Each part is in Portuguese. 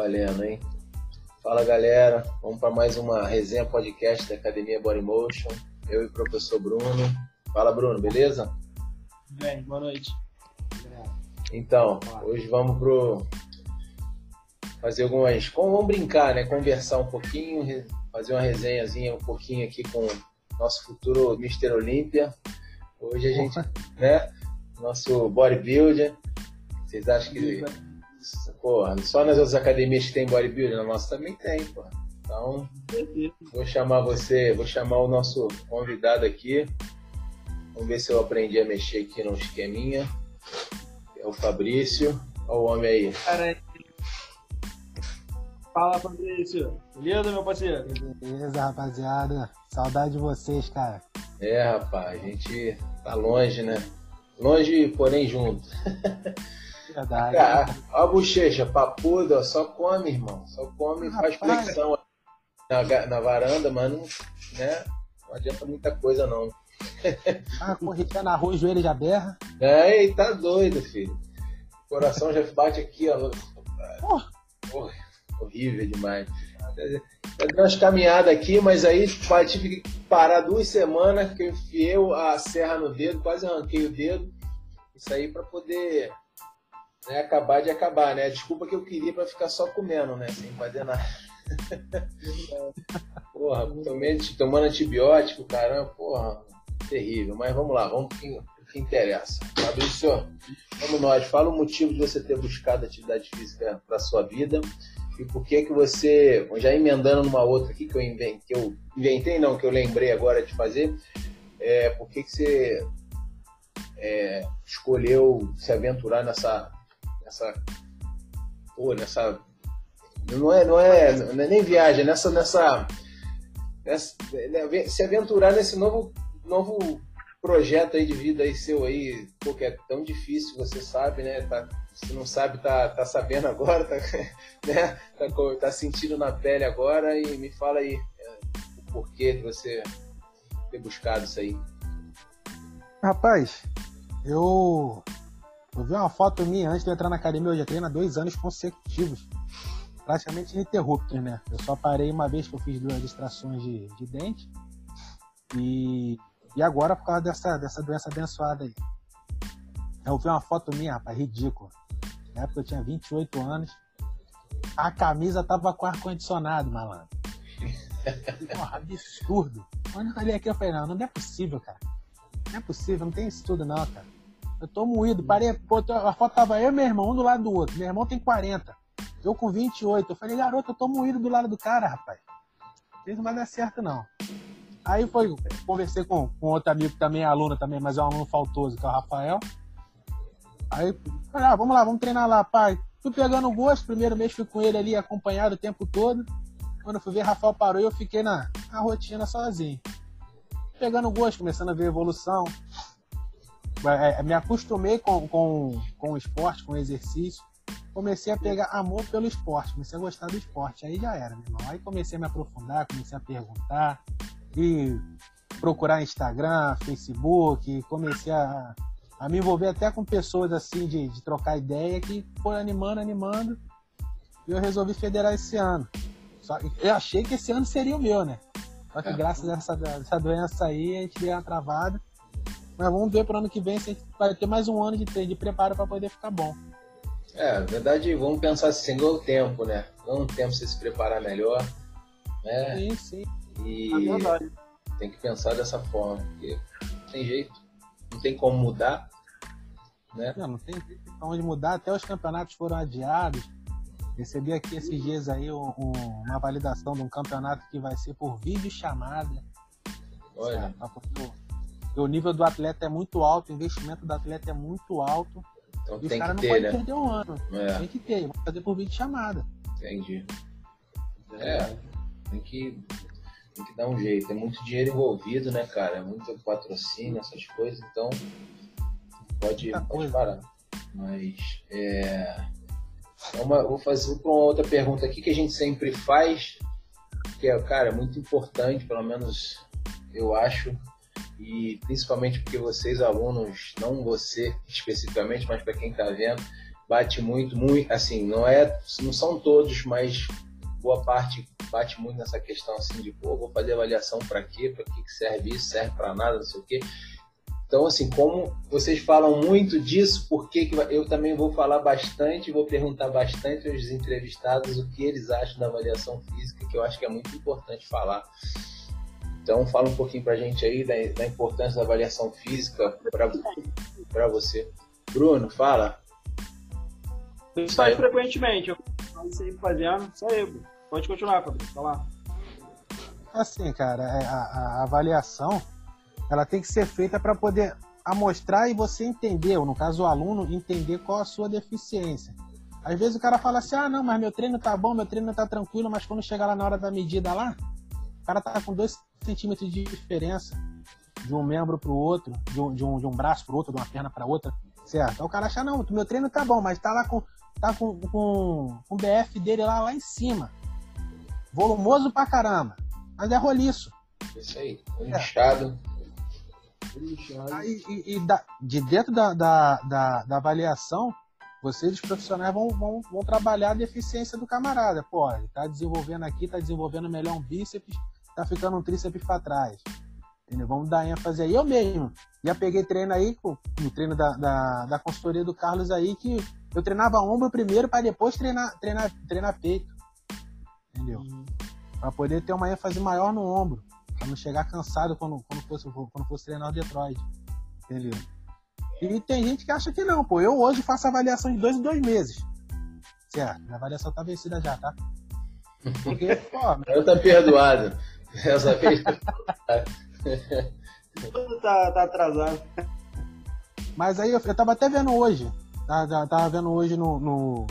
Valendo, hein? Fala galera, vamos para mais uma resenha podcast da Academia Body Motion. Eu e o professor Bruno. Fala Bruno, beleza? Bem, boa noite. Então, hoje vamos pro fazer algumas, vamos brincar, né? Conversar um pouquinho, fazer uma resenhazinha um pouquinho aqui com nosso futuro Mr. Olímpia. Hoje a gente, né? Nosso bodybuilder. Vocês acham que Porra, só nas outras academias que tem bodybuilding, na nossa também tem, porra. Então, vou chamar você, vou chamar o nosso convidado aqui. Vamos ver se eu aprendi a mexer aqui no esqueminha. É o Fabrício. Olha o homem aí. Cara, Fala, Fabrício. Beleza, meu parceiro? Beleza, rapaziada. Saudade de vocês, cara. É, rapaz, a gente tá longe, né? Longe, porém junto. Verdade. Cara, ó a bochecha, papuda, só come, irmão. Só come e faz Rapaz. flexão na, na varanda, mas não, né? não adianta muita coisa, não. Ah, corridinha na rua, o joelho já berra. É, e tá doido, filho. O coração já bate aqui, ó. Porra. Horrível demais. Eu dei umas caminhadas aqui, mas aí tive que parar duas semanas que eu enfiei a serra no dedo, quase arranquei o dedo. Isso aí pra poder né, acabar de acabar, né? Desculpa que eu queria pra ficar só comendo, né? Sem fazer nada. Porra, tomei, tomando antibiótico, caramba, porra, terrível. Mas vamos lá, vamos pro que interessa. Fabrício, vamos nós. Fala o motivo de você ter buscado atividade física para sua vida e por que que você, já emendando numa outra aqui que eu inventei, que eu inventei não, que eu lembrei agora de fazer, é, por que que você é, escolheu se aventurar nessa, nessa, pô, nessa, não é, não é, não é nem viagem, nessa, nessa, nessa, né, se aventurar nesse novo, novo projeto aí de vida aí seu aí, pô, que é tão difícil, você sabe, né? Tá, se não sabe, tá, tá sabendo agora, tá, né? Tá, tá sentindo na pele agora e me fala aí é, o porquê de você ter buscado isso aí. Rapaz, eu. Eu vi uma foto minha antes de eu entrar na academia, eu já treino há dois anos consecutivos. Praticamente ininterruptos, né? Eu só parei uma vez que eu fiz duas extrações de, de dente. E, e agora por causa dessa, dessa doença abençoada aí. Eu vi uma foto minha, rapaz, ridícula. Na época eu tinha 28 anos. A camisa tava com ar-condicionado, malandro. Porra, absurdo. Quando eu olhei aqui, eu falei, não, não é possível, cara. Não é possível, não tem isso tudo não, cara. Eu tô moído, parei, pô, a foto tava eu e meu irmão, um do lado do outro. Meu irmão tem 40, eu com 28. Eu falei, garoto, eu tô moído do lado do cara, rapaz. Isso não vai dar certo, não. Aí foi, conversei com, com outro amigo que também é aluno também, mas é um aluno faltoso, que é o Rafael. Aí, falei, ah, vamos lá, vamos treinar lá, pai. Fui pegando gosto, primeiro mês fui com ele ali acompanhado o tempo todo. Quando eu fui ver, Rafael parou e eu fiquei na, na rotina sozinho. Pegando gosto, começando a ver evolução. É, é, me acostumei com, com, com o esporte, com o exercício. Comecei a pegar amor pelo esporte, comecei a gostar do esporte. Aí já era, meu irmão. Aí comecei a me aprofundar, comecei a perguntar e procurar Instagram, Facebook, comecei a, a me envolver até com pessoas assim de, de trocar ideia que foi animando, animando. E eu resolvi federar esse ano. Só, eu achei que esse ano seria o meu, né? Só que É. graças a essa, essa doença aí, a gente deu uma travada. Mas vamos ver pro ano que vem se a gente vai ter mais um ano de, treino, de preparo para poder ficar bom. É, na verdade, vamos pensar assim, ganhou tempo, né? Ganhou um tempo você se preparar melhor, né? Sim, sim. E É verdade. tem que pensar dessa forma, porque não tem jeito, não tem como mudar, né? Não, não tem pra onde mudar, até os campeonatos foram adiados. Recebi aqui esses dias aí um- um- uma validação de um campeonato que vai ser por vídeo chamada. Olha, o nível do atleta é muito alto, o investimento do atleta é muito alto. então E os tem caras que não ter, podem né? perder um ano. É, Tem que ter, vão fazer por vídeo chamada. entendi. É, tem que, tem que dar um jeito. É muito dinheiro envolvido, né, cara? É muito patrocínio, essas coisas, então pode, pode coisa. parar. Mas é. é uma- vou fazer uma outra pergunta aqui que a gente sempre faz, que é, cara, muito importante, pelo menos eu acho, e principalmente porque vocês, alunos, não você especificamente, mas para quem está vendo, bate muito, muito, assim, não é, não são todos, mas boa parte bate muito nessa questão assim de, pô, vou fazer avaliação para quê? Para que serve isso? Serve para nada, não sei o quê. Então, assim, como vocês falam muito disso, porque eu também vou falar bastante, vou perguntar bastante aos entrevistados o que eles acham da avaliação física, que eu acho que é muito importante falar. Então, fala um pouquinho para a gente aí da, da, importância da avaliação física para você. Bruno, fala. Isso faz frequentemente, eu faço isso fazendo, isso aí, pode continuar, Fabrício, falar. Assim, cara, é, a, a avaliação ela tem que ser feita para poder amostrar e você entender, ou no caso o aluno, entender qual a sua deficiência. Às vezes o cara fala assim, ah não, mas meu treino tá bom, meu treino tá tranquilo, mas quando chegar lá na hora da medida lá, o cara tá com 2 centímetros de diferença de um membro para o outro, de um, de, um, de um braço para o outro, de uma perna para outra, certo? Aí o cara acha, não, meu treino tá bom, mas tá lá com, tá com, com, com o BF dele lá, lá em cima. Volumoso pra caramba, mas é roliço. Isso aí, inchado. É. Aí, e, e da, de dentro da, da, da, da, avaliação, vocês, os profissionais, vão, vão, vão trabalhar a deficiência do camarada. Pô, ele tá desenvolvendo aqui, tá desenvolvendo melhor um bíceps, tá ficando um tríceps para trás. Entendeu? Vamos dar ênfase aí. Eu mesmo já peguei treino aí, no treino da, da, da consultoria do Carlos aí, que eu treinava ombro primeiro para depois treinar, treinar, treinar peito. Entendeu? Uhum. Para poder ter uma ênfase maior no ombro. Pra não chegar cansado quando, quando, fosse, quando fosse treinar o Detroit. Entendeu? E tem gente que acha que não, pô. Eu hoje faço avaliação de dois em dois meses. Certo, minha avaliação tá vencida já, tá? Porque, pô. Eu tá perdoado. Essa vez. tá, tá atrasado. Mas aí eu, eu tava até vendo hoje. Tava, tava vendo hoje no, no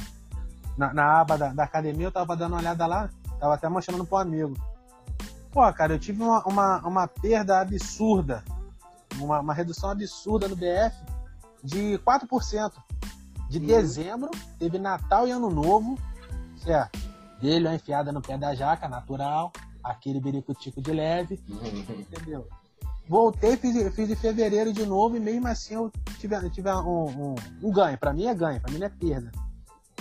na, na, aba da, da, academia, eu tava dando uma olhada lá, tava até mostrando pro amigo. Pô, cara, eu tive uma, uma, uma perda absurda, uma, uma redução absurda no BF de 4%. De uhum. dezembro, teve Natal e Ano Novo, certo? Dele a enfiada no pé da jaca, natural, aquele biricutico de leve, uhum. entendeu? Voltei, fiz, fiz em fevereiro de novo e mesmo assim eu tive, tive um, um, um ganho. Para mim é ganho, para mim não é perda.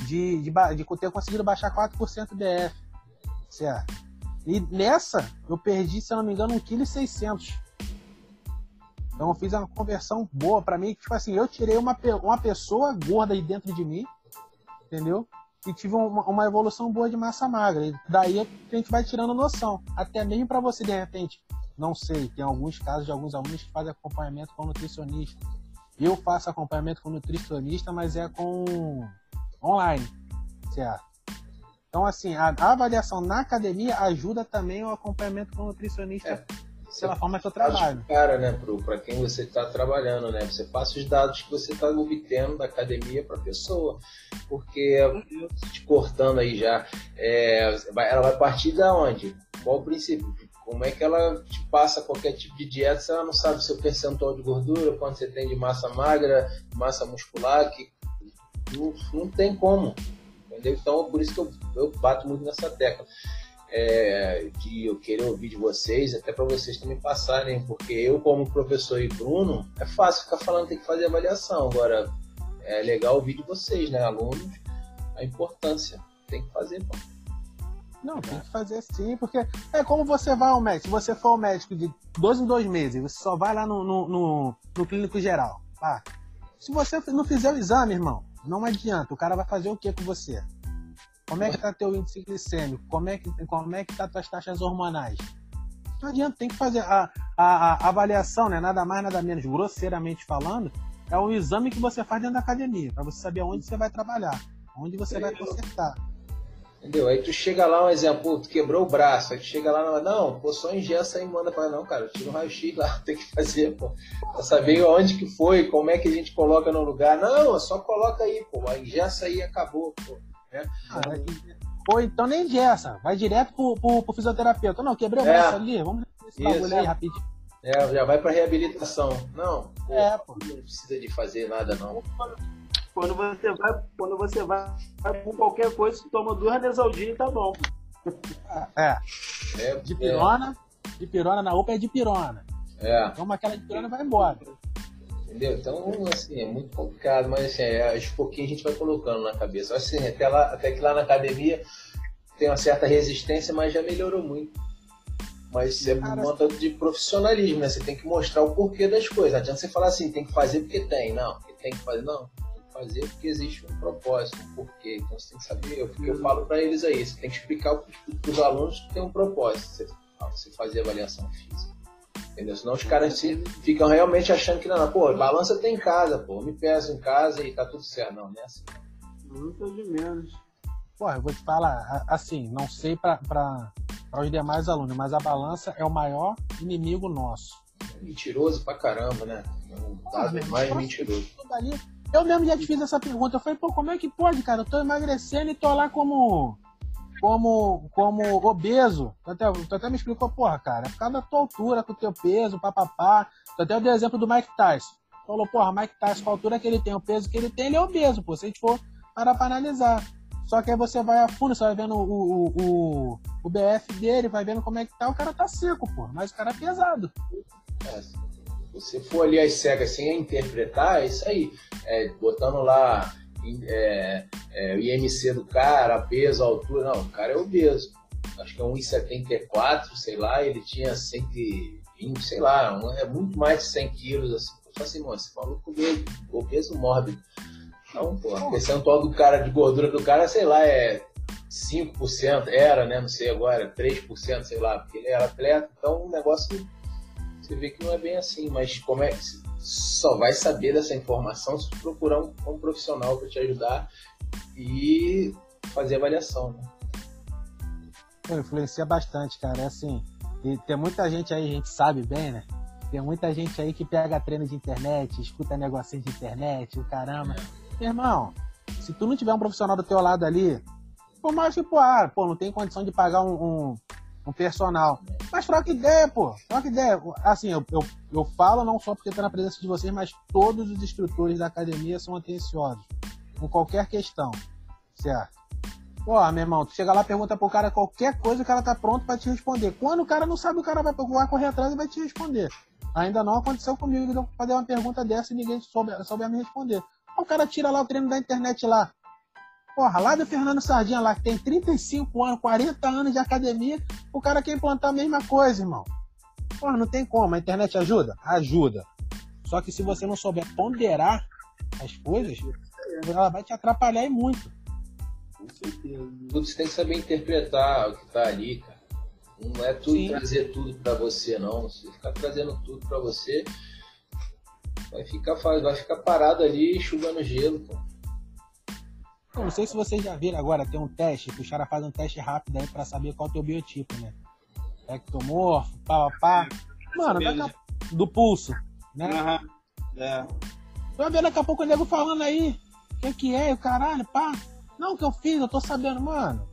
De, de, de ter conseguido baixar 4% BF, certo? E nessa, eu perdi, se eu não me engano, 1,6 kg. Então eu fiz uma conversão boa para mim, tipo assim, eu tirei uma, uma pessoa gorda aí dentro de mim, entendeu? E tive uma, uma evolução boa de massa magra. E daí a gente vai tirando noção. Até mesmo para você, de repente, não sei, tem alguns casos de alguns alunos que fazem acompanhamento com nutricionista. Eu faço acompanhamento com nutricionista, mas é com online, certo? Então, assim, a, avaliação na academia ajuda também o acompanhamento com nutricionista é, pela forma que trabalho. Cara, né, para quem você está trabalhando, né? Você passa os dados que você está obtendo da academia para a pessoa. Porque, te cortando aí já, é, ela vai partir da onde? Qual o princípio? Como é que ela te passa qualquer tipo de dieta se ela não sabe seu percentual de gordura, quanto você tem de massa magra, massa muscular, que não, não tem como entendeu? Então, por isso que eu, eu bato muito nessa tecla. É, de eu querer ouvir de vocês, até para vocês também passarem, porque eu, como professor e Bruno, é fácil ficar falando tem que fazer avaliação. Agora, é legal ouvir de vocês, né, alunos, a importância. Tem que fazer, pô. Não, tem que fazer sim, porque é como você vai ao médico. Se você for ao médico de dois em dois meses, você só vai lá no, no, no, no clínico geral. Ah, se você não fizer o exame, irmão, não adianta. O cara vai fazer o que com você? Como é que tá teu índice glicêmico? Como é que, como é que tá tuas taxas hormonais? Não adianta, tem que fazer a, a, a avaliação, né? Nada mais, nada menos, grosseiramente falando, é o exame que você faz dentro da academia, para você saber onde você vai trabalhar, onde você vai consertar. Entendeu? Aí tu chega lá, um exemplo, tu quebrou o braço, aí tu chega lá, não, pô, só engessa e manda para não, cara, tira um raio-x lá, tem que fazer, pô, pra saber onde que foi, como é que a gente coloca no lugar. Não, só coloca aí, pô, engessa aí e acabou, pô. Ah, ou então nem engessa, vai direto pro, pro, pro fisioterapeuta. Não, quebrei o é. braço ali, vamos esse bagulho aí rapidinho. É, já vai pra reabilitação. Não, pô, é, pô. não precisa de fazer nada, não. Quando você vai, quando você vai, com qualquer coisa, toma duas Nesaldia e tá bom. É. é de pirona, é. de pirona na UPA é de pirona. É. Toma aquela de pirona e vai embora. Entendeu? Então, assim, é muito complicado, mas assim, é, aos pouquinhos a gente vai colocando na cabeça. Assim, até, lá, até que lá na academia tem uma certa resistência, mas já melhorou muito. Mas isso é por conta de profissionalismo, né? Você tem que mostrar o porquê das coisas. Não adianta você falar assim, tem que fazer porque tem. Não, tem que fazer. Não, tem que fazer porque existe um propósito, um porquê. Então você tem que saber. O que eu falo para eles aí. Você tem que explicar para os alunos que tem um propósito. Você, você fazer avaliação física. Entendeu? Senão os caras se, ficam realmente achando que não, pô, balança tem em casa, pô, me peço em casa e tá tudo certo. Não, não é assim. Muito de menos. Pô, eu vou te falar, assim, não sei para os demais alunos, mas a balança é o maior inimigo nosso. Mentiroso pra caramba, né? O dado é mais mentiroso. Eu mesmo já te fiz essa pergunta. Eu falei, pô, como é que pode, cara? Eu tô emagrecendo e tô lá como como, como obeso. Tu até, tu até me explicou, porra, cara, é por causa da tua altura, com o teu peso, papapá. Tu até deu exemplo do Mike Tyson. Falou, porra, Mike Tyson, com a altura que ele tem, o peso que ele tem, ele é obeso, pô. Se a gente for parar pra analisar. Só que aí você vai a fundo, você vai vendo o, o, o, o BF dele, vai vendo como é que tá, o cara tá seco, pô. Mas o cara é pesado. É, se você for ali às cegas sem interpretar, é isso aí. É, botando lá é, é, o IMC do cara, peso, altura. Não, o cara é obeso. Acho que é 1,74, sei lá, ele tinha 120, sei lá, um, é muito mais de 100 quilos. Assim. Eu assim, mano, você falou comigo, obeso mórbido. Então, pô, o percentual do cara, de gordura do cara, sei lá, é 5%, era, né? Não sei agora, 3%, sei lá, porque ele era atleta, então o negócio você vê que não é bem assim, mas como é só vai saber dessa informação se procurar um, um profissional para te ajudar e fazer avaliação. Né? influencia bastante, cara. É assim, e tem muita gente aí, a gente sabe bem, né? Tem muita gente aí que pega treino de internet, escuta negocinho de internet, o caramba. É. irmão, se tu não tiver um profissional do teu lado ali, por mais que, pô, ah, pô, não tem condição de pagar um, um, um personal. Mas troca ideia, pô. Troca ideia. Assim, eu, eu, eu falo não só porque estou na presença de vocês, mas todos os instrutores da academia são atenciosos. Com qualquer questão. Certo? Pô, meu irmão, tu chega lá pergunta pro cara qualquer coisa, o cara tá pronto para te responder. Quando o cara não sabe, o cara vai, vai correr atrás e vai te responder. Ainda não aconteceu comigo de eu fazer uma pergunta dessa e ninguém souber, souber me responder. O cara tira lá o treino da internet lá. Porra, lá do Fernando Sardinha, lá que tem 35 anos, 40 anos de academia, o cara quer implantar a mesma coisa, irmão. Porra, não tem como. A internet ajuda? Ajuda. Só que se você não souber ponderar as coisas, ela vai te atrapalhar e muito. Com certeza. Você tem que saber interpretar o que tá ali, cara. Não é tudo Sim. trazer tudo para você, não. Se ficar trazendo tudo para você, vai ficar, vai ficar parado ali enxugando gelo, pô. Eu não sei se vocês já viram agora, tem um teste, que os caras fazem um teste rápido aí pra saber qual é o teu biotipo, né? Ectomorfo, pá, pá, pá. Mano, daqui a... do pulso, né? Uhum. É. Vai ver daqui a pouco o nego falando aí, o que que é, o caralho, pá. Não, o que eu fiz, eu tô sabendo, mano.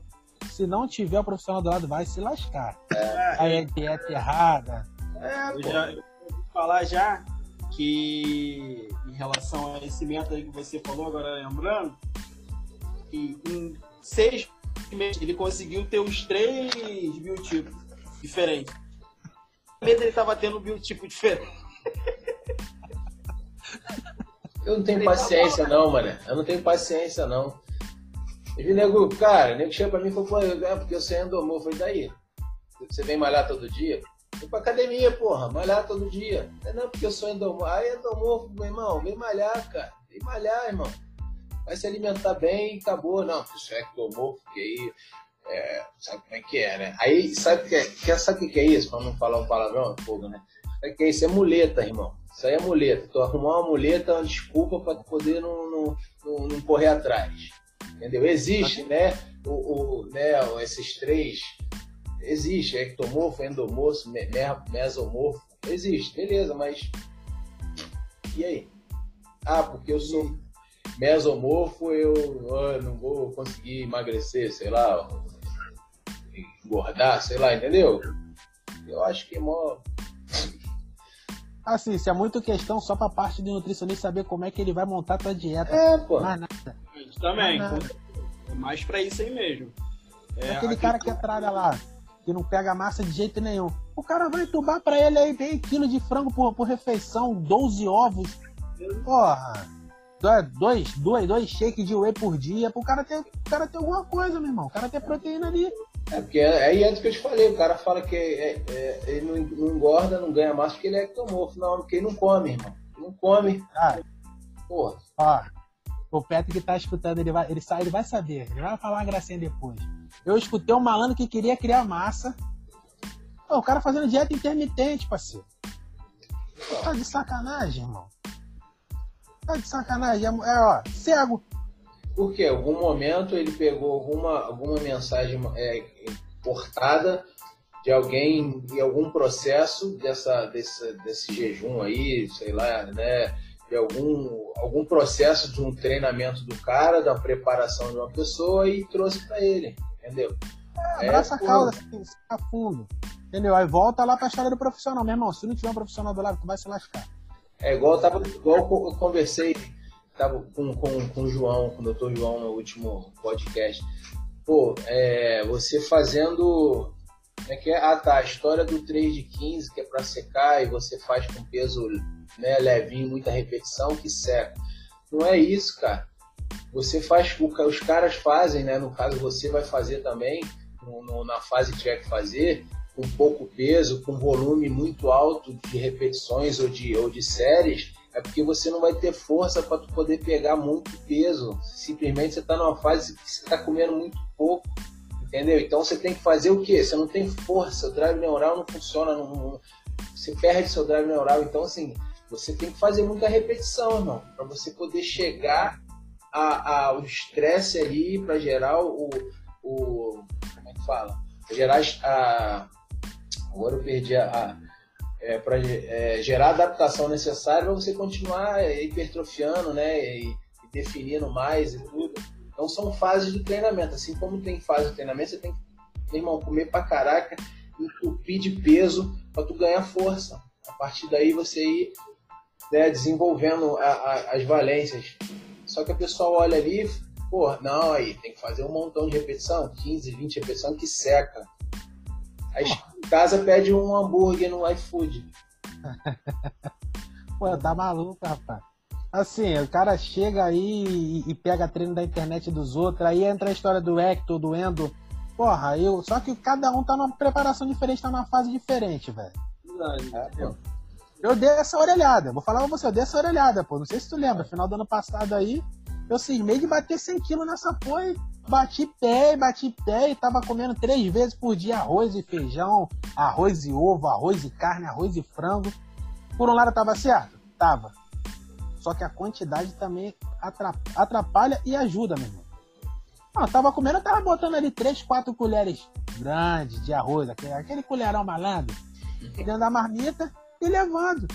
Se não tiver o profissional do lado, vai se lascar. É. Aí é dieta errada. É, eu já eu vou falar já que em relação a esse método que você falou, agora lembrando, que em seis meses ele conseguiu ter os três biotipos diferentes. Medo ele tava tendo um biotipo diferente. Eu não tenho paciência não, mano. Eu não tenho paciência não. E nego, cara, nego chega pra mim e falou, pô, é porque eu sou endomorfo. Eu falei, daí? Você vem malhar todo dia? Vou pra academia, porra, malhar todo dia. Não, porque eu sou endomorfo. Ah, endomorfo, meu irmão, vem malhar, cara. Vem malhar, irmão vai se alimentar bem e acabou. Não, isso é que aí é, sabe como é que é, né? Aí, sabe o que, é, sabe que é isso? Pra não falar um palavrão, fogo, né? Sabe o que é isso? É muleta, irmão. Isso aí é muleta. Tu arrumar uma muleta é uma desculpa para poder não, não, não, não, correr atrás. Entendeu? Existe, né? O, o, né? Esses três. Existe, ectomorfo, endomorfo, mesomorfo. Existe, beleza, mas. E aí? Ah, porque eu sou mesomorfo, eu oh, não vou conseguir emagrecer, sei lá, engordar, sei lá, entendeu? Eu acho que é mó. Assim, isso é muito questão só pra parte do nutricionista saber como é que ele vai montar a tua dieta. É, pô. Mais nada. Também. É mais pra isso aí mesmo. É, aquele cara que entrada lá, que não pega massa de jeito nenhum. O cara vai entubar pra ele aí meio quilo de frango por, por refeição, 12 ovos, Porra, dois, dois, dois shakes de whey por dia pro cara ter, pro cara ter alguma coisa, meu irmão. O cara ter proteína ali. É porque é, aí é do que eu te falei, o cara fala que é, é, ele não, não, engorda, não ganha massa porque ele é ectomorfo. Não, porque ele não come, irmão. Não come. Ah, Porra. Ó, o Petro que tá escutando, ele vai, ele, sai, ele vai saber. Ele vai falar uma gracinha depois. Eu escutei um malandro que queria criar massa. Pô, o cara fazendo dieta intermitente, parceiro. Tá de sacanagem, irmão. Tá de sacanagem. É, é ó, cego. Porque em algum momento ele pegou alguma, alguma mensagem é, importada de alguém em algum processo dessa, desse, desse jejum aí, sei lá, né? De algum, algum processo de um treinamento do cara, da preparação de uma pessoa e trouxe para ele, entendeu? É, abraça é, a causa, assim, a fundo. Entendeu? Aí volta lá pra história do profissional. Meu irmão, se não tiver um profissional do lado, tu vai se lascar. É igual eu, tava, igual eu conversei tava com, com, com o João, com o doutor João no último podcast. Pô, é, você fazendo. Como é que é? Ah, tá. A história do 3 de 15, que é para secar, e você faz com peso né, levinho, muita repetição, que seca. Não é isso, cara. Você faz, os caras fazem, né? No caso, você vai fazer também, no, no, na fase que tiver que fazer, com pouco peso, com volume muito alto de repetições ou de, ou de séries, é porque você não vai ter força para poder pegar muito peso. Simplesmente você está numa fase que você está comendo muito pouco, entendeu? Então você tem que fazer o quê? Você não tem força, o drive neural não funciona, não, não, você perde seu drive neural. Então, assim, você tem que fazer muita repetição, irmão, para você poder chegar ao estresse ali, para gerar o, o. Como é que fala? Gerar a. Agora eu perdi a é, para é, gerar a adaptação necessária para você continuar é, hipertrofiando, né? E, e, definindo mais e tudo. Então são fases do treinamento. Assim como tem fase do treinamento, você tem que, irmão, comer pra caraca, entupir de peso para tu ganhar força. A partir daí você ir né, desenvolvendo a, a, as valências. Só que a pessoa olha ali, pô, não, aí tem que fazer um montão de repetição, 15, 20 repetições que seca. Aí casa pede um hambúrguer no iFood. Pô, tá maluco, rapaz. Assim, o cara chega aí e, pega treino da internet dos outros, aí entra a história do Hector, do Endo. Porra, eu. Só que cada um tá numa preparação diferente, tá numa fase diferente, velho. É, eu dei essa orelhada, vou falar pra você, eu dei essa orelhada, pô. Não sei se tu lembra, final do ano passado aí, eu cismei de bater 100 quilos nessa porra e bati pé, bati pé e tava comendo três vezes por dia arroz e feijão, arroz e ovo, arroz e carne, arroz e frango. Por um lado tava certo? Tava. Só que a quantidade também atrapalha e ajuda, meu irmão. Não, tava comendo, eu tava botando ali três, quatro colheres grandes de arroz, aquele, aquele colherão malandro, dentro da marmita e levando.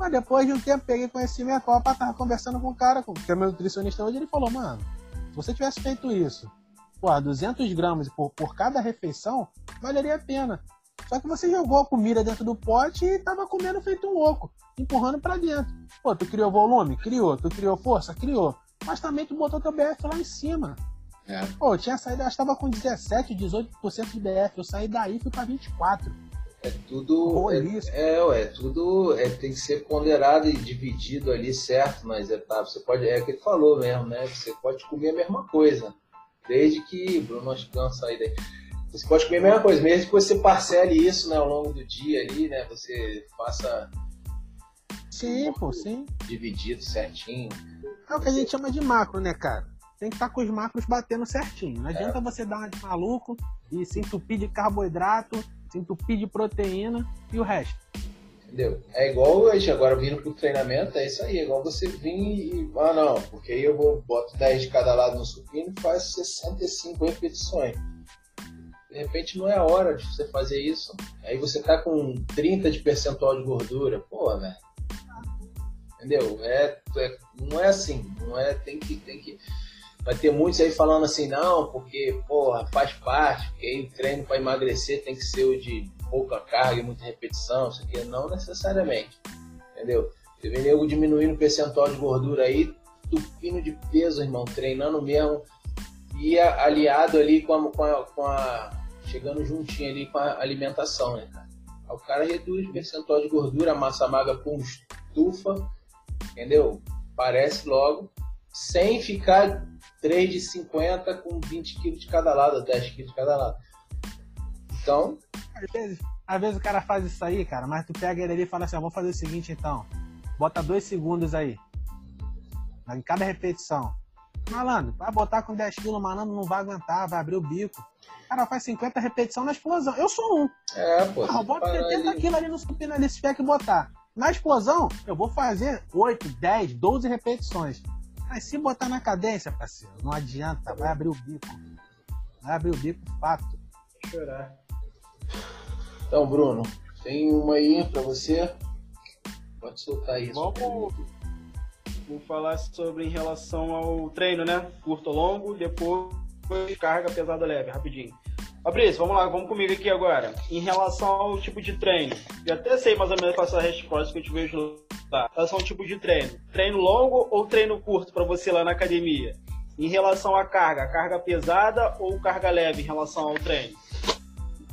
Mas depois de um tempo peguei conhecimento, o papai tava conversando com o cara, que é meu nutricionista hoje, ele falou, mano, se você tivesse feito isso, por 200 gramas por, por cada refeição, valeria a pena. Só que você jogou a comida dentro do pote e tava comendo feito um louco, empurrando para dentro. Pô, tu criou volume? Criou. Tu criou força? Criou. Mas também tu botou teu BF lá em cima. É. Pô, eu tinha saído, eu estava com 17, 18% de BF. Eu saí daí e fui para 24. É tudo. É, é, é, tudo. É, tem que ser ponderado e dividido ali certo nas etapas. Você pode. É o que ele falou mesmo, né? Você pode comer a mesma coisa. Desde que. Bruno, acho que deu uma saída aí. Você pode comer a mesma coisa, mesmo que você parcele isso né, ao longo do dia ali, né? Você faça. Sim, pô, sim. Dividido certinho. É o que a gente chama de macro, né, cara? Tem que estar tá com os macros batendo certinho. Não adianta é. você dar uma de maluco e se entupir de carboidrato se entupir de proteína e o resto. Entendeu? É igual hoje, agora vindo pro treinamento, é isso aí, é igual você vir e. Ah não, porque aí eu vou boto 10 de cada lado no supino e faz 65 repetições. De repente não é a hora de você fazer isso. Aí você tá com 30 de percentual de gordura. Pô, velho. Entendeu? É, é, não é assim. Não é. Tem que. Tem que Vai ter muitos aí falando assim, não, porque, porra, faz parte, porque o treino para emagrecer tem que ser o de pouca carga e muita repetição, isso aqui. Não necessariamente, entendeu? Você vê nego diminuindo o percentual de gordura aí, tupindo de peso, irmão, treinando mesmo, e aliado ali com a, com a, com a chegando juntinho ali com a alimentação, né, cara? O cara reduz o percentual de gordura, a massa magra com estufa, entendeu? Parece logo, sem ficar 3 de 50 com 20 quilos de cada lado, 10 quilos de cada lado. Então. Às vezes, às vezes o cara faz isso aí, cara, mas tu pega ele ali e fala assim: ó, vou fazer o seguinte então. Bota dois segundos aí. Em cada repetição. Malandro, vai botar com 10 quilos, malandro não vai aguentar, vai abrir o bico. O cara faz 50 repetições na explosão. Eu sou um. É, pô. Ah, bota 70 quilos ali no supino ali, se tiver que botar. Na explosão, eu vou fazer 8, 10, 12 repetições. Mas se botar na cadência, parceiro, não adianta, vai abrir o bico. Vai abrir o bico, fato. Chorar. Então, Bruno, tem uma aí pra você. Pode soltar isso. Vamos vou falar sobre em relação ao treino, né? Curto ou longo, depois carga pesada leve, rapidinho. Fabrício, vamos lá, vamos comigo aqui agora. Em relação ao tipo de treino, já até sei mais ou menos qual é a resposta que eu te vejo lá. Em relação ao tipo de treino, treino longo ou treino curto para você lá na academia? Em relação à carga, carga pesada ou carga leve em relação ao treino?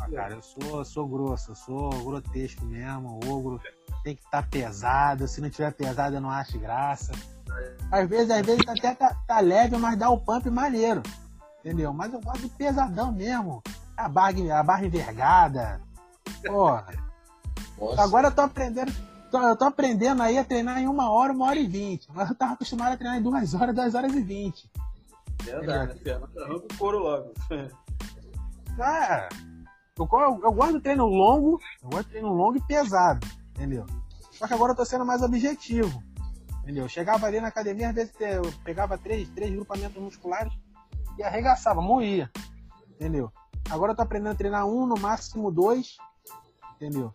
Ah, cara, eu sou, sou grosso, eu sou grotesco mesmo, ogro. Tem que estar tá pesado, se não tiver pesado eu não acho graça. Às vezes, às vezes até tá, tá leve, mas dá o pump maneiro. Entendeu? Mas eu gosto de pesadão mesmo. A barra, a barra envergada. Porra. Nossa. Agora eu tô aprendendo. Tô, eu tô aprendendo aí a treinar em uma hora, uma hora e vinte. Mas eu tava acostumado a treinar em duas horas, duas horas e vinte. Verdade, arranca o couro logo. Ah, eu, eu, eu gosto do treino longo, eu gosto de treino longo e pesado, entendeu? Só que agora eu tô sendo mais objetivo. Entendeu? Eu chegava ali na academia, às vezes eu pegava três, três grupamentos musculares e arregaçava, moía. Entendeu? Agora eu tô aprendendo a treinar um, no máximo dois. Entendeu?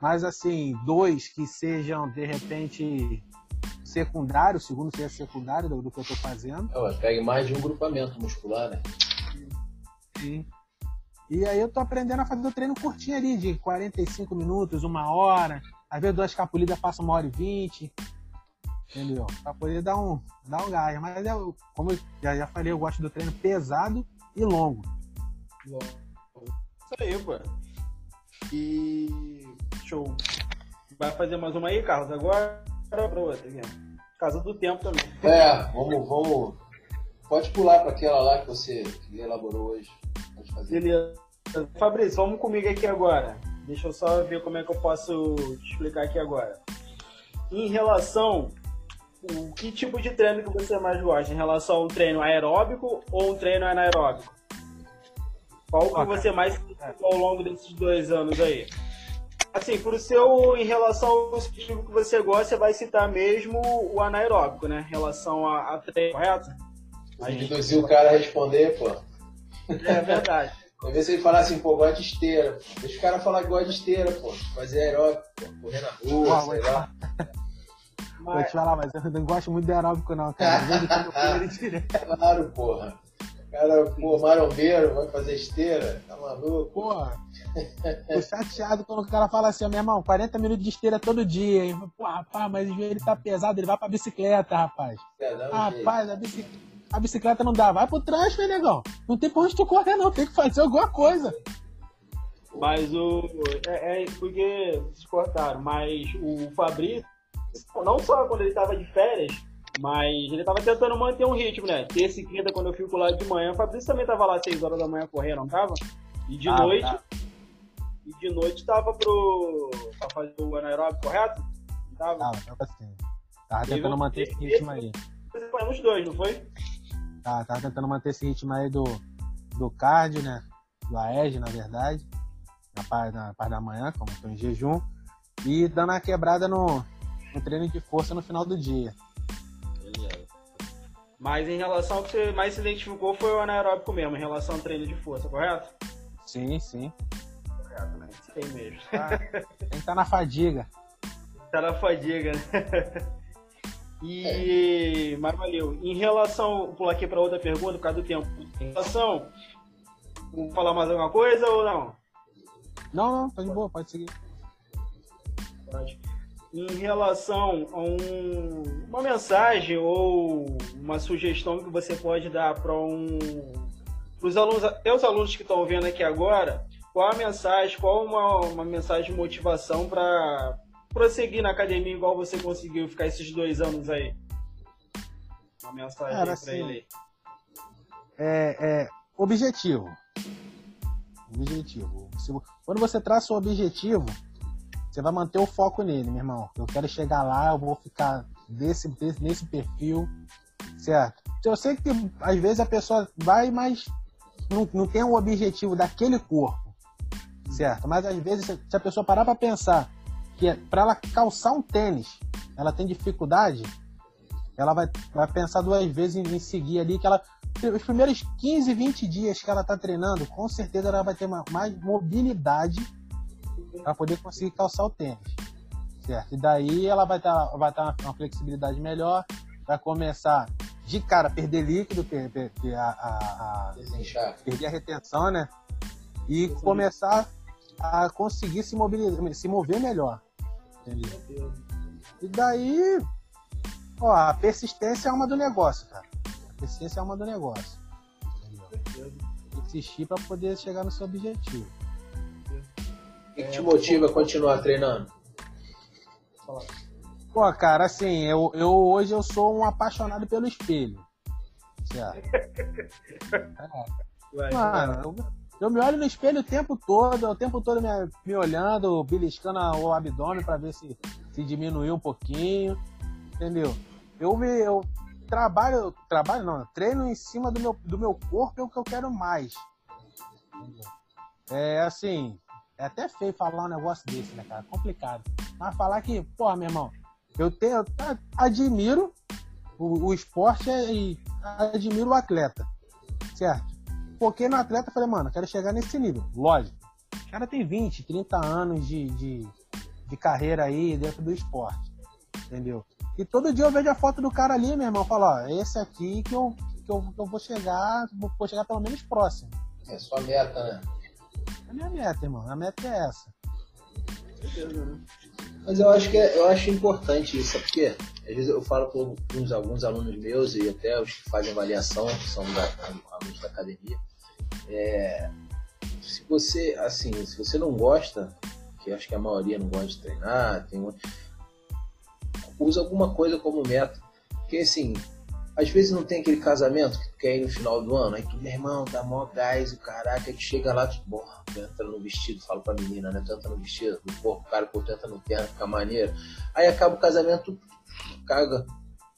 Mas assim, dois que sejam de repente secundário, segundo seja secundário do, do que eu tô fazendo. É, pegue mais de um grupamento muscular, né? Sim. E aí eu tô aprendendo a fazer o treino curtinho ali, de 45 minutos, uma hora. Às vezes duas capulidas passa uma hora e vinte entendeu? Pra poder dar um, dar um gás. Mas eu, como eu já, já falei, eu gosto do treino pesado e longo. Isso aí, pô. E. Show. Vai fazer mais uma aí, Carlos? Agora pra outra, aqui. Casa do tempo também. É, vamos, vamos. Pode pular para aquela lá que você elaborou hoje. Pode fazer. Beleza. Fabrício, vamos comigo aqui agora. Deixa eu só ver como é que eu posso te explicar aqui agora. Em relação o que tipo de treino que você mais gosta em relação a um treino aeróbico ou um treino anaeróbico? Qual que você mais ao longo desses dois anos aí? Assim, pro seu, em relação ao tipo que você gosta, você vai citar mesmo o anaeróbico, né? Em relação a, a treino, correto? A gente se o cara responder, pô. É verdade. Às vezes ele falar assim, pô, gosta de esteira. Deixa o cara falar que gosta de esteira, pô. Fazer aeróbico, pô. correr na rua, sei lá. Mas... Vou te falar, mas eu não gosto muito de aeróbico, não, cara. claro, porra. Cara, pô, marombeiro, vai fazer esteira, tá maluco? Porra. Tô chateado quando o cara fala assim, meu irmão, 40 minutos de esteira todo dia, hein? Pô, rapaz, mas o joelho tá pesado, ele vai pra bicicleta, rapaz. É, rapaz, a bicicleta, a bicicleta não dá, vai pro transfer, negão. Não tem pra onde tu correr, não, tem que fazer alguma coisa. Mas o. É, é porque se cortaram, mas o Fabrício não só quando ele estava de férias, mas ele estava tentando manter um ritmo, né? Terça e quinta, quando eu fico lá de manhã, o Fabrício também estava lá às 6 horas da manhã correndo, não tava? E de ah, noite. Tá. E de noite tava pro. pra fazer o anaeróbico, correto? Não tava? Tava, tava sim. Tava tentando manter esse ritmo aí. Você foi nos dois, não foi? Tá, tava tentando manter esse ritmo aí do, do cardio, né? Do AEG, na verdade. Na parte, na parte da manhã, como eu tô em jejum. E dando uma quebrada no, um treino de força no final do dia. Mas em relação ao que você mais se identificou foi o anaeróbico mesmo, em relação ao treino de força, correto? Sim, sim. Correto, né? Tem mesmo. Tá, tem que estar tá na fadiga. Tá na fadiga, né? E, mas valeu. Em relação, vou pular aqui para outra pergunta por causa do tempo. Em relação, vou falar mais alguma coisa ou não? Não, não, tá de boa, pode seguir. Pode em relação a um, uma mensagem ou uma sugestão que você pode dar para um os alunos, até os alunos que estão vendo aqui agora, qual a mensagem, qual uma, uma mensagem de motivação para prosseguir na academia igual você conseguiu ficar esses dois anos aí? Uma mensagem pra assim, ele é, é objetivo. Objetivo. Quando você traça o objetivo, você vai manter o foco nele, meu irmão. Eu quero chegar lá, eu vou ficar desse, desse- nesse perfil, certo? Eu sei que às vezes a pessoa vai, mas não, não tem um objetivo daquele corpo, certo? Mas às vezes, se- a pessoa parar para pensar que é, para ela calçar um tênis, ela tem dificuldade, ela vai, vai pensar duas vezes em, em seguir ali, que ela os primeiros 15, 20 dias que ela tá treinando, com certeza ela vai ter uma- mais mobilidade para poder conseguir calçar o tênis. Certo? E daí ela vai estar vai tá uma flexibilidade melhor, vai começar de cara a perder líquido, per- per- per- a, a- a- perder a retenção, né? E começar a conseguir se, mobilizar, se mover melhor. Entendeu? E daí, ó, a persistência é uma do negócio, cara. A persistência é uma do negócio. Entendeu? Insistir para poder chegar no seu objetivo. O que, que te motiva a continuar treinando? Pô, cara, assim, eu, eu hoje eu sou um apaixonado pelo espelho. Certo? Vai, Mano, eu, eu me olho no espelho o tempo todo, o tempo todo me, me olhando, beliscando o abdômen pra ver se, se diminuiu um pouquinho, entendeu? Eu, me, eu trabalho, trabalho não, eu treino em cima do meu, do meu corpo é o que eu quero mais. entendeu? É assim, é até feio falar um negócio desse, né, cara? Complicado. Mas falar que, pô, meu irmão, eu tenho, eu admiro o, o esporte e admiro o atleta, certo? Foquei no atleta e falei, mano, eu quero chegar nesse nível. Lógico. O cara tem 20, 30 anos de, de, de carreira aí dentro do esporte. Entendeu? E todo dia eu vejo a foto do cara ali, meu irmão, falo, ó, esse aqui que eu, que eu, que eu vou chegar, vou chegar pelo menos próximo. É sua meta, né? É a minha meta, irmão. A meta é essa. Mas eu acho que é- eu acho importante isso, sabe por quê? Às vezes eu falo com uns, alguns alunos meus e até os que fazem avaliação, que são da, alunos da academia. É, se você, assim, se você não gosta, que eu acho que a maioria não gosta de treinar, tem um- usa alguma coisa como meta. Porque assim, às vezes não tem aquele casamento que tu quer ir no final do ano, aí tu, meu irmão, dá mó gás, o caraca, aí tu chega lá, tu, porra, tu entra no vestido, falo pra menina, né? Tu entra no vestido, porra, o cara, pô, tu entra no terno, fica maneiro. Aí acaba o casamento, caga,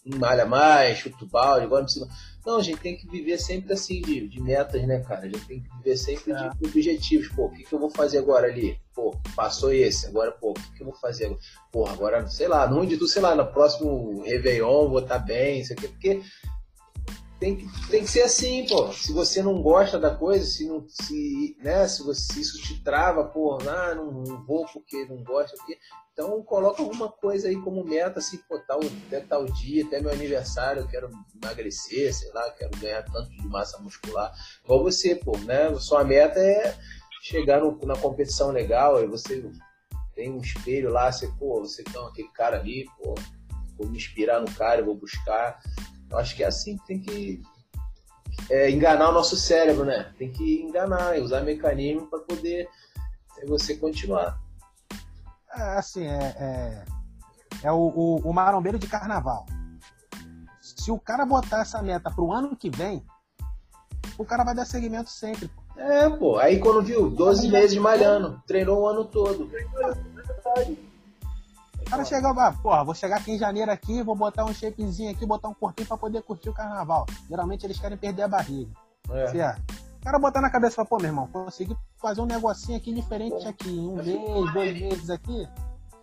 malha mais, chuta o balde, agora não precisa. Não, a gente tem que viver sempre assim, de, de metas, né, cara? A gente tem que viver sempre É. de objetivos. Pô, o que, que eu vou fazer agora ali? Pô, passou esse, agora, pô, o que, que eu vou fazer agora? Porra, agora, sei lá, no de tu, sei lá, no próximo Réveillon vou estar bem, isso aqui, porque tem que, tem que ser assim, pô. Se você não gosta da coisa, se não se, né, se, você, se isso te trava, pô, ah, não, não vou porque não gosto, porque então coloca alguma coisa aí como meta, assim, pô, tal, até tal dia, até meu aniversário, eu quero emagrecer, sei lá, quero ganhar tanto de massa muscular. Igual você, pô, né? Sua meta é chegar no- na competição legal, aí você tem um espelho lá, você, pô, você tem aquele cara ali, pô, vou me inspirar no cara, vou buscar. Eu acho que é assim que tem que é, enganar o nosso cérebro, né? Tem que enganar, usar mecanismo para poder é, você continuar. É assim, é, é, é o, o, o marombeiro de carnaval. Se o cara botar essa meta pro ano que vem, o cara vai dar seguimento sempre. É, pô. Aí quando viu, 12 meses malhando, treinou o ano todo. O cara chega, ah, porra, vou chegar aqui em janeiro aqui, vou botar um shapezinho aqui, botar um corpinho pra poder curtir o carnaval. Geralmente eles querem perder a barriga. É. Certo? O cara botar na cabeça e falar, pô, meu irmão, consegui fazer um negocinho aqui diferente aqui, um mês, dois meses aqui.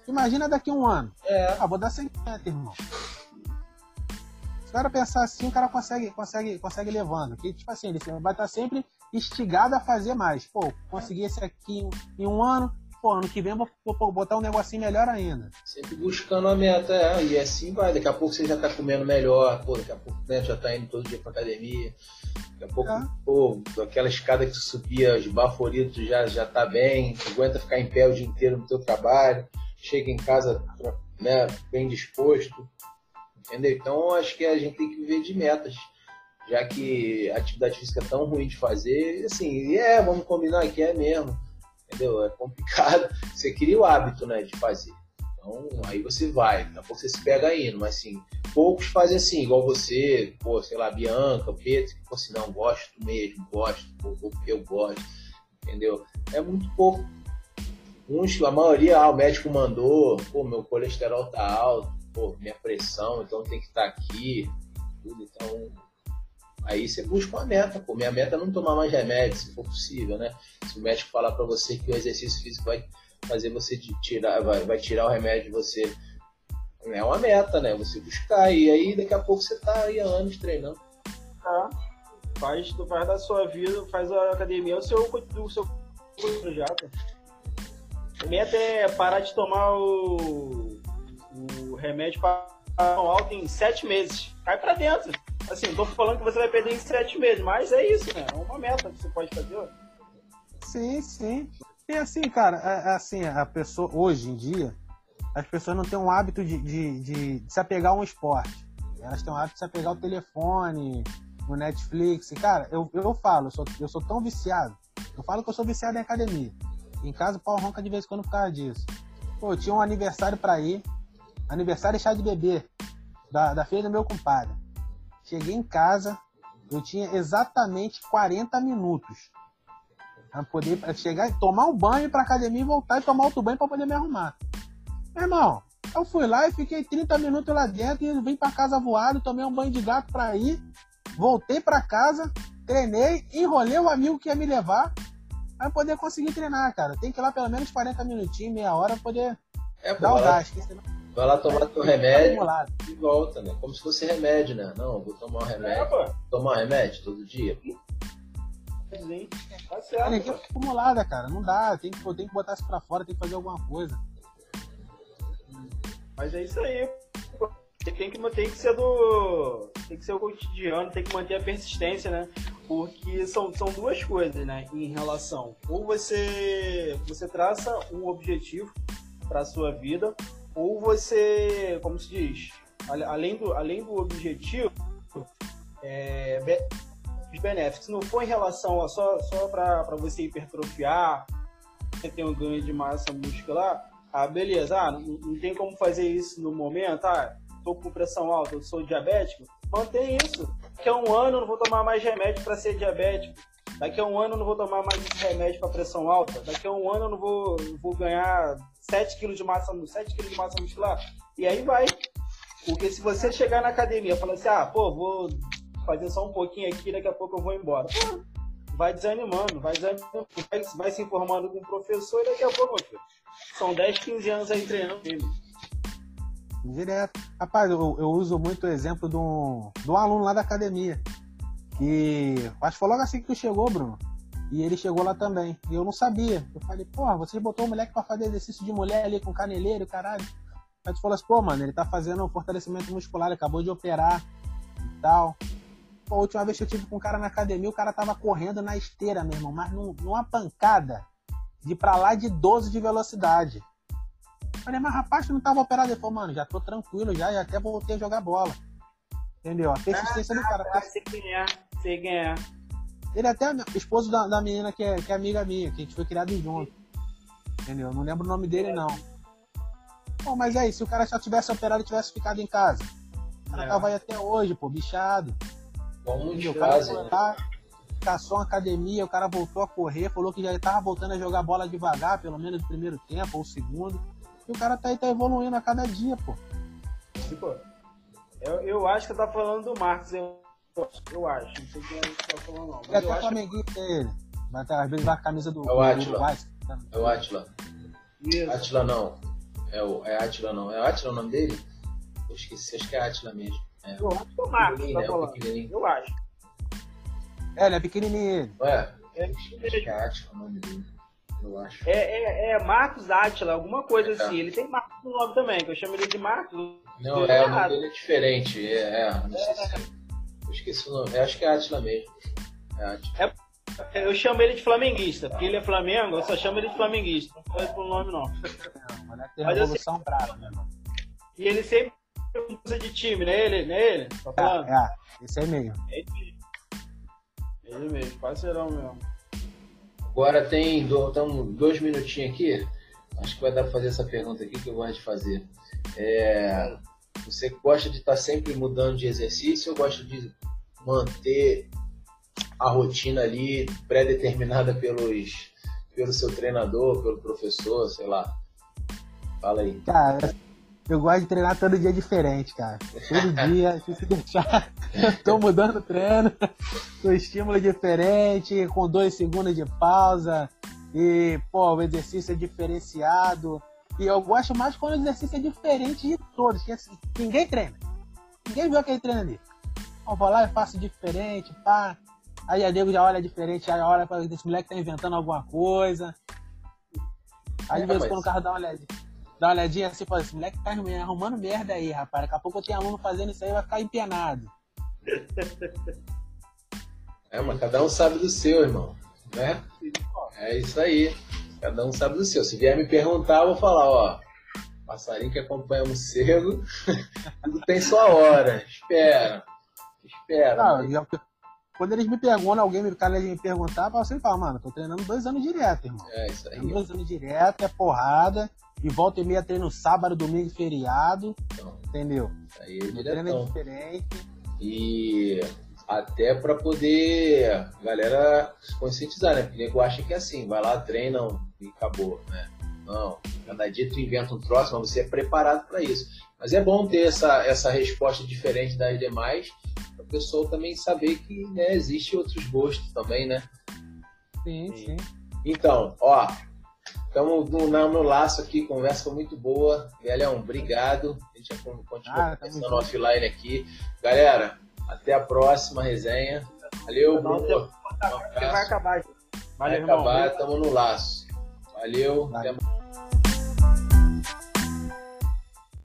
Imagina daqui a um ano. É. Ah, vou dar 50, irmão. Se o cara pensar assim, o cara consegue, consegue, consegue levando. Que, tipo assim, ele vai estar sempre instigado a fazer mais. Pô, consegui esse aqui em um ano, pô, ano que vem vou, vou- botar um negocinho melhor ainda. Sempre buscando a meta, é. E assim vai. Daqui a pouco você já tá comendo melhor, pô, daqui a pouco né, já tá indo todo dia pra academia. Daqui a pouco, É. pô, aquela escada que tu subia, os baforitos já, já tá bem, tu aguenta ficar em pé o dia inteiro no teu trabalho, chega em casa né, bem disposto. Entendeu? Então acho que a gente tem que viver de metas. Já que a atividade física é tão ruim de fazer, assim, e é, vamos combinar que é mesmo. Entendeu? É complicado. Você cria o hábito, né, de fazer. Então, aí você vai, daqui a pouco você se pega indo, mas assim, poucos fazem assim, igual você, pô, sei lá, Bianca, Pedro, que assim, não, gosto mesmo, gosto, pô, porque eu gosto, entendeu? É muito pouco. Uns, a maioria, ah, o médico mandou, pô, meu colesterol tá alto, pô, minha pressão, então tem que estar tá aqui, tudo, então Aí você busca uma meta, pô. Minha meta é não tomar mais remédio, se for possível, né? Se o médico falar para você que o exercício físico vai fazer você tirar, vai, vai tirar o remédio de você, é uma meta, né? Você buscar. E aí daqui a pouco você tá aí há anos treinando. Tá. Faz, tu faz da sua vida, faz a academia o seu, o seu projeto. A meta é parar de tomar o, o remédio para alto em sete meses. Cai para dentro. Assim, não tô falando que você vai perder em sete meses, mas é isso, né? É uma meta que você pode fazer. Sim, sim. E assim, cara, é, é assim, a pessoa, hoje em dia, as pessoas não têm um hábito de, de, de, de se apegar a um esporte. Elas têm um hábito de se apegar ao telefone, no Netflix. E, cara, eu, eu falo, eu sou, eu sou tão viciado. Eu falo que eu sou viciado em academia. Em casa, o pau ronca de vez em quando por causa disso. Pô, tinha um aniversário pra ir. Aniversário chá de bebê. Da, da filha do meu compadre. Cheguei em casa, eu tinha exatamente 40 minutos para poder chegar, tomar um banho para academia e voltar e tomar outro banho para poder me arrumar. Meu irmão, eu fui lá e fiquei 30 minutos lá dentro e vim para casa voado, tomei um banho de gato para ir, voltei para casa, treinei, enrolei o amigo que ia me levar para poder conseguir treinar, cara. Tem que ir lá pelo menos 40 minutinhos, meia hora para poder é, dar o gás. Vai lá tomar teu remédio e volta, né? Como se fosse remédio, né? Não, vou tomar um remédio. É, tomar um remédio todo dia. Sim. Tá certo. A energia fica acumulada, cara. Não dá. Tem que, tem que botar isso pra fora, tem que fazer alguma coisa. Mas é isso aí. Tem que, tem que ser do. Tem que ser o cotidiano, tem que manter a persistência, né? Porque são, são duas coisas, né? Em relação. Ou você, você traça um objetivo para sua vida, ou você, como se diz, além do, além do objetivo, é, benéficos. Se não for em relação a só, só para você hipertrofiar, você tem um ganho de massa muscular, ah, beleza, ah, não, não, tem como fazer isso no momento, ah, tô com pressão alta, eu sou diabético, mantém isso. Daqui a um ano eu não vou tomar mais remédio para ser diabético. Daqui a um ano eu não vou tomar mais remédio para pressão alta. Daqui a um ano eu não vou, vou ganhar 7 kg de massa, 7 kg de massa muscular. E aí vai. Porque se você chegar na academia e falar assim, ah, pô, vou fazer só um pouquinho aqui, daqui a pouco eu vou embora. Pô, vai desanimando, vai desanimando, vai, vai, se informando com o professor e daqui a pouco, filho, são 10, 15 anos aí treinando ele. Direto. Rapaz, eu, eu, uso muito o exemplo de um, de um aluno lá da academia. Que acho que foi logo assim que tu chegou, Bruno. E ele chegou lá também. E eu não sabia. Eu falei, porra, você botou o moleque pra fazer exercício de mulher ali com caneleiro, caralho. Aí tu falou assim, pô, mano, ele tá fazendo um fortalecimento muscular, acabou de operar e tal. Pô, a última vez que eu tive com um cara na academia, o cara tava correndo na esteira, meu irmão, mas num, numa pancada de pra lá de 12 de velocidade. falei, mas rapaz, tu não tava operado? Ele falou, mano, já tô tranquilo já, e até voltei a jogar bola. Entendeu? A persistência ah, do cara. Ah, sei ganhar, sei ganhar. Ele é até esposo da, da menina que é, que é amiga minha, que a gente foi criado junto. Entendeu? Não lembro o nome dele, não. Pô, mas aí, se o cara já tivesse operado e tivesse ficado em casa, o cara é. tava aí até hoje, pô, bichado. Como de casa, né? Lá, caçou uma academia, o cara voltou a correr, falou que já estava voltando a jogar bola devagar, pelo menos no primeiro tempo ou segundo. E o cara tá aí tá evoluindo a cada dia, pô. Tipo, eu, eu acho que tá falando do Marcos, eu, eu acho. Não sei quem é que tá falando, não. Mas é até flamenguista ele. Vai, às vezes vai a camisa do, é o Atila. É o Atila. Atila não. É, o, é Atila não. É Atila o nome dele? Eu esqueci, acho que é Atila mesmo. É. Eu acho que é o Marcos tá falando. Eu acho. É, ele é pequenininho. Ué, é, acho que é Atila o nome dele. Eu acho. É, é, é Marcos Atila, alguma coisa é. assim. Ele tem Marcos no nome também, que eu chamo ele de Marcos. Não, é, o nome dele é diferente. É, é não sei se. Eu esqueci o nome. Eu acho que é Atila mesmo. É Atila. É, eu chamo ele de flamenguista, porque ele é Flamengo, eu só chamo ele de flamenguista. Não foi pelo nome, não. Não, mas é tem revolução sei... brava, né? E ele sempre mudança de time, né? Ele, né? Ele, tá falando? É, é esse aí mesmo. Ele, ele mesmo, parceirão mesmo. Agora tem do, então, dois minutinhos aqui. acho que vai dar pra fazer essa pergunta aqui que eu gosto de fazer. É, você gosta de estar tá sempre mudando de exercício ou gosta de manter a rotina ali pré-determinada pelos, pelo seu treinador, pelo professor, sei lá? Fala aí. Cara, eu gosto de treinar todo dia diferente, cara. Todo dia, se deixar, tô mudando o treino, com estímulo diferente, com dois segundos de pausa, e, pô, o exercício é diferenciado. E eu gosto mais quando o exercício é diferente de todos, que assim, ninguém treina. Ninguém viu aquele treino ali. Eu vou lá e faço diferente, pá. Aí a nego já olha diferente, já olha para esse moleque tá inventando alguma coisa. Aí de vez em quando o carro dá uma olhadinha, dá uma olhadinha assim, fala, esse moleque tá arrumando merda aí, rapaz. Daqui a pouco eu tenho aluno fazendo isso aí vai ficar empenado. É, mas cada um sabe do seu, irmão. Né? É isso aí. Cada um sabe do seu. Se vier me perguntar, eu vou falar, ó. Passarinho que acompanha o morcego, tudo tem sua hora. Espera. Espera. Mas... Quando eles me perguntam, alguém me, cara, me perguntar, eu sempre falo, mano, tô treinando dois anos direto, irmão. É, isso aí. Dois anos direto, é porrada. E volta e meia treino sábado, domingo e feriado. Então, entendeu? Isso aí é treino é diferente. E até para poder galera se conscientizar, né? Porque o nego acha que é assim, vai lá, treinam e acabou, né? Não, cada dia tu inventa um troço, mas você é preparado para isso. Mas é bom ter essa, essa resposta diferente das demais, para a pessoa também saber que né, existe outros gostos também, né? Sim, sim. Então, ó, estamos no, no laço aqui, conversa muito boa. Galhão, obrigado. A gente continua ah, conversando offline aqui. Galera, até a próxima resenha. Valeu, Bruno. Um vai acabar. Valeu, vai acabar, estamos no laço. Valeu, Valeu. até mais.